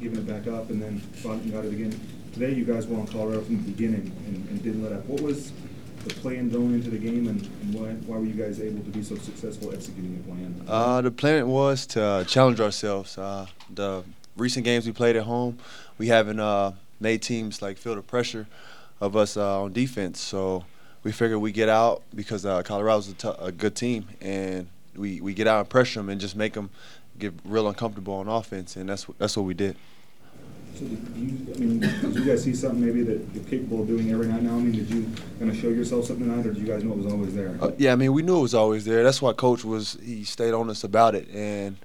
giving it back up, and then got it again. Today, you guys were on Colorado from the beginning and, and didn't let up. What was the plan going into the game, and, and why, why were you guys able to be so successful executing the plan? Uh, the plan was to uh, challenge ourselves. Uh, the recent games we played at home, we haven't uh, made teams like feel the pressure of us uh, on defense. So we figured we get out because Colorado's a, t- a good team, and we, we get out and pressure them and just make them get real uncomfortable on offense, and that's that's what we did. So did you, I mean, did you guys see something maybe that you're capable of doing every night now? I mean, did you kind of show yourself something tonight, or did you guys know it was always there? Uh, yeah, I mean, we knew it was always there. That's why coach was he stayed on us about it, and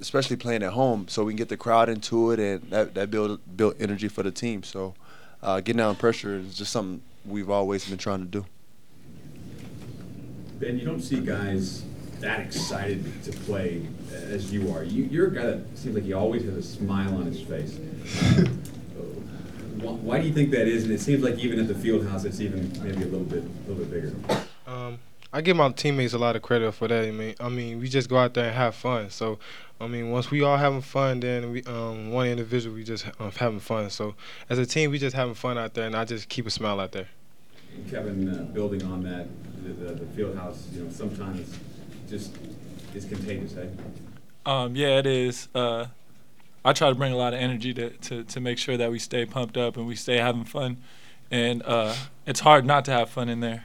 especially playing at home, so we can get the crowd into it, and that that build built energy for the team. So uh, getting down pressure is just something we've always been trying to do. Ben, you don't see guys that excited to play as you are. You, you're a guy that seems like he always has a smile on his face. Uh, why, do you think that is? And it seems like even at the field house, it's even maybe a little bit, a little bit bigger. Um, I give my teammates a lot of credit for that. I mean, I mean, we just go out there and have fun. So, I mean, once we all having fun, then we um, one individual we just uh, having fun. So, as a team, we just having fun out there, and I just keep a smile out there. Kevin, uh, building on that, the, the, the field house, you know, sometimes just is contagious, eh? Um, yeah, it is. Uh, I try to bring a lot of energy to, to, to make sure that we stay pumped up and we stay having fun. And uh, it's hard not to have fun in there.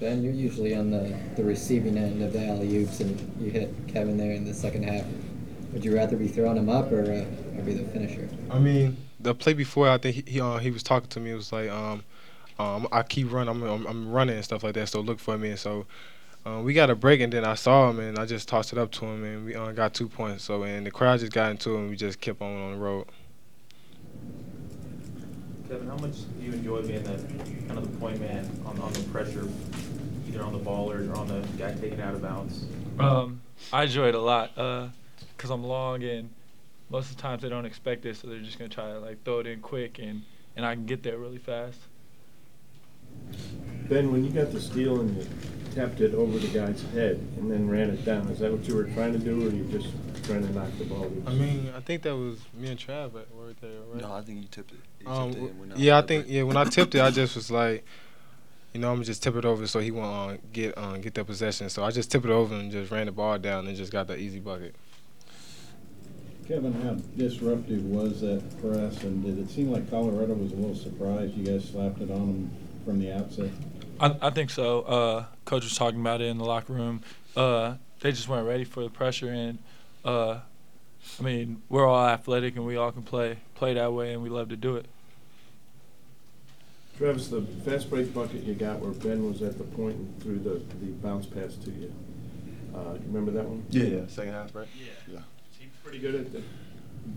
Ben, you're usually on the, the receiving end of the alley oops, and you hit Kevin there in the second half. Would you rather be throwing him up or, uh, or be the finisher? I mean, the play before, I think he he, uh, he was talking to me. It was like, um, um, I keep running, I'm, I'm, I'm running and stuff like that. So look for me. And so uh, we got a break, and then I saw him, and I just tossed it up to him, and we uh, got two points. So and the crowd just got into it, and we just kept on on the road. Kevin, how much do you enjoy being the kind of the point man on, on the pressure, either on the ballers or on the guy taking out of bounds? Um, I enjoy it a lot because I'm long and most of the times they don't expect it, so they're just gonna try to like throw it in quick and and I can get there really fast. Ben, when you got the steal and you tapped it over the guy's head and then ran it down, is that what you were trying to do, or you just trying to knock the ball loose? I mean, I think that was me and Trav right right there, right? No, I think you tipped it. You Um, tipped it and went out. yeah, I think yeah. When I tipped it, I just was like, you know, I'm just tip it over so he won't uh, get uh, get that possession. So I just tipped it over and just ran the ball down and just got the easy bucket. Kevin, how disruptive was that press, and did it seem like Colorado was a little surprised you guys slapped it on them from the outset? I, I think so. Uh, Coach was talking about it in the locker room. Uh, they just weren't ready for the pressure, and uh, I mean, we're all athletic and we all can play play that way, and we love to do it. Travis, the fast break bucket you got where Ben was at the point and threw the, the bounce pass to you. Uh, you remember that one? Yeah, yeah, second half, right? Yeah. Is he pretty good at the,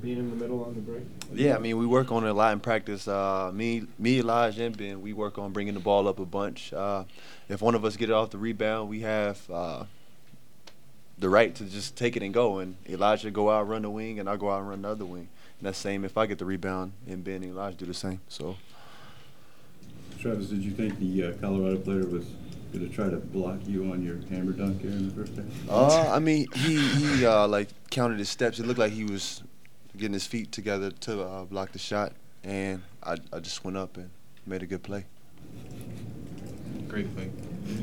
being in the middle on the break? Yeah, I mean, we work on it a lot in practice. Uh, me, me, Elijah, and Ben, we work on bringing the ball up a bunch. Uh, if one of us get it off the rebound, we have uh, the right to just take it and go. And Elijah go out run the wing, and I go out and run the other wing. And that's same if I get the rebound, and Ben and Elijah do the same. So. Travis, did you think the uh, Colorado player was going to try to block you on your hammer dunk here in the first half? Uh, I mean, he he uh, like counted his steps. It looked like he was getting his feet together to uh, block the shot, and I I just went up and made a good play. Great play.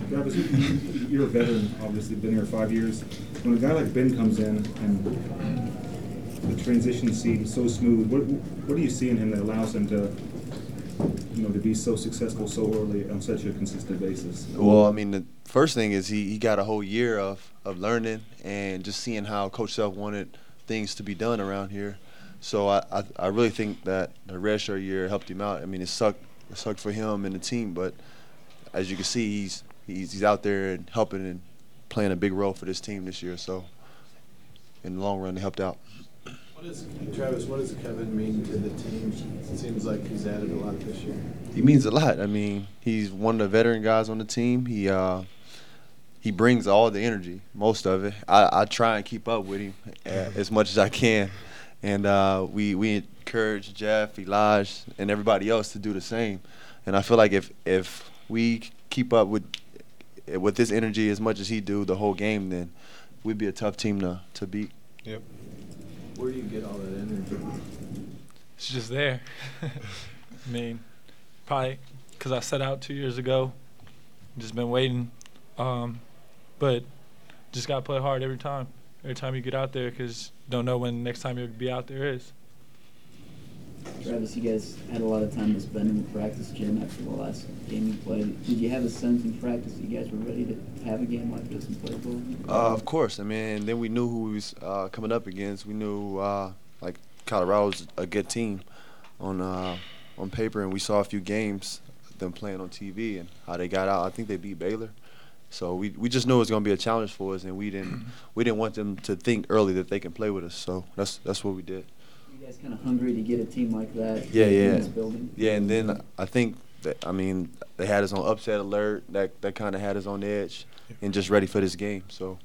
Travis, you- you- you're a veteran, obviously, been here five years. When a guy like Ben comes in and the transition seems so smooth, what, what do you see in him that allows him to, you know, to be so successful so early on such a consistent basis? Well, I mean, the first thing is he, he got a whole year of, of learning and just seeing how Coach Self wanted things to be done around here. So I, I, I really think that the redshirt year helped him out. I mean, it sucked it sucked for him and the team, but as you can see, he's he's he's out there and helping and playing a big role for this team this year. So in the long run, it helped out. What does, Travis, what does Kevin mean to the team? It seems like he's added a lot this year. He means a lot. I mean, he's one of the veteran guys on the team. He uh, he brings all the energy, most of it. I, I try and keep up with him uh, as much as I can, and uh, we we encourage Jeff, Elijah, and everybody else to do the same. And I feel like if if we keep up with with this energy as much as he do the whole game, then we'd be a tough team to to beat. Yep. Where do you get all that energy? It's just there. I mean, probably because I set out two years ago. Just been waiting, um, but just gotta play hard every time. Every time you get out there, because don't know when next time you'll be out there is. Travis, you guys had a lot of time to spend in the practice gym after the last game you played. Did you have a sense in practice that you guys were ready to have a game like this and play ball? Uh, of course. I mean, then we knew who we was uh, coming up against. We knew uh, like Colorado was a good team on uh, on paper, and we saw a few games them playing on TV and how they got out. I think they beat Baylor. So we we just knew it was going to be a challenge for us, and we didn't we didn't want them to think early that they can play with us. So that's that's what we did. You guys kind of hungry to get a team like that Yeah, in yeah, this building? yeah. And then I think that I mean they had us on upset alert. That that kind of had us on edge, and just ready for this game. So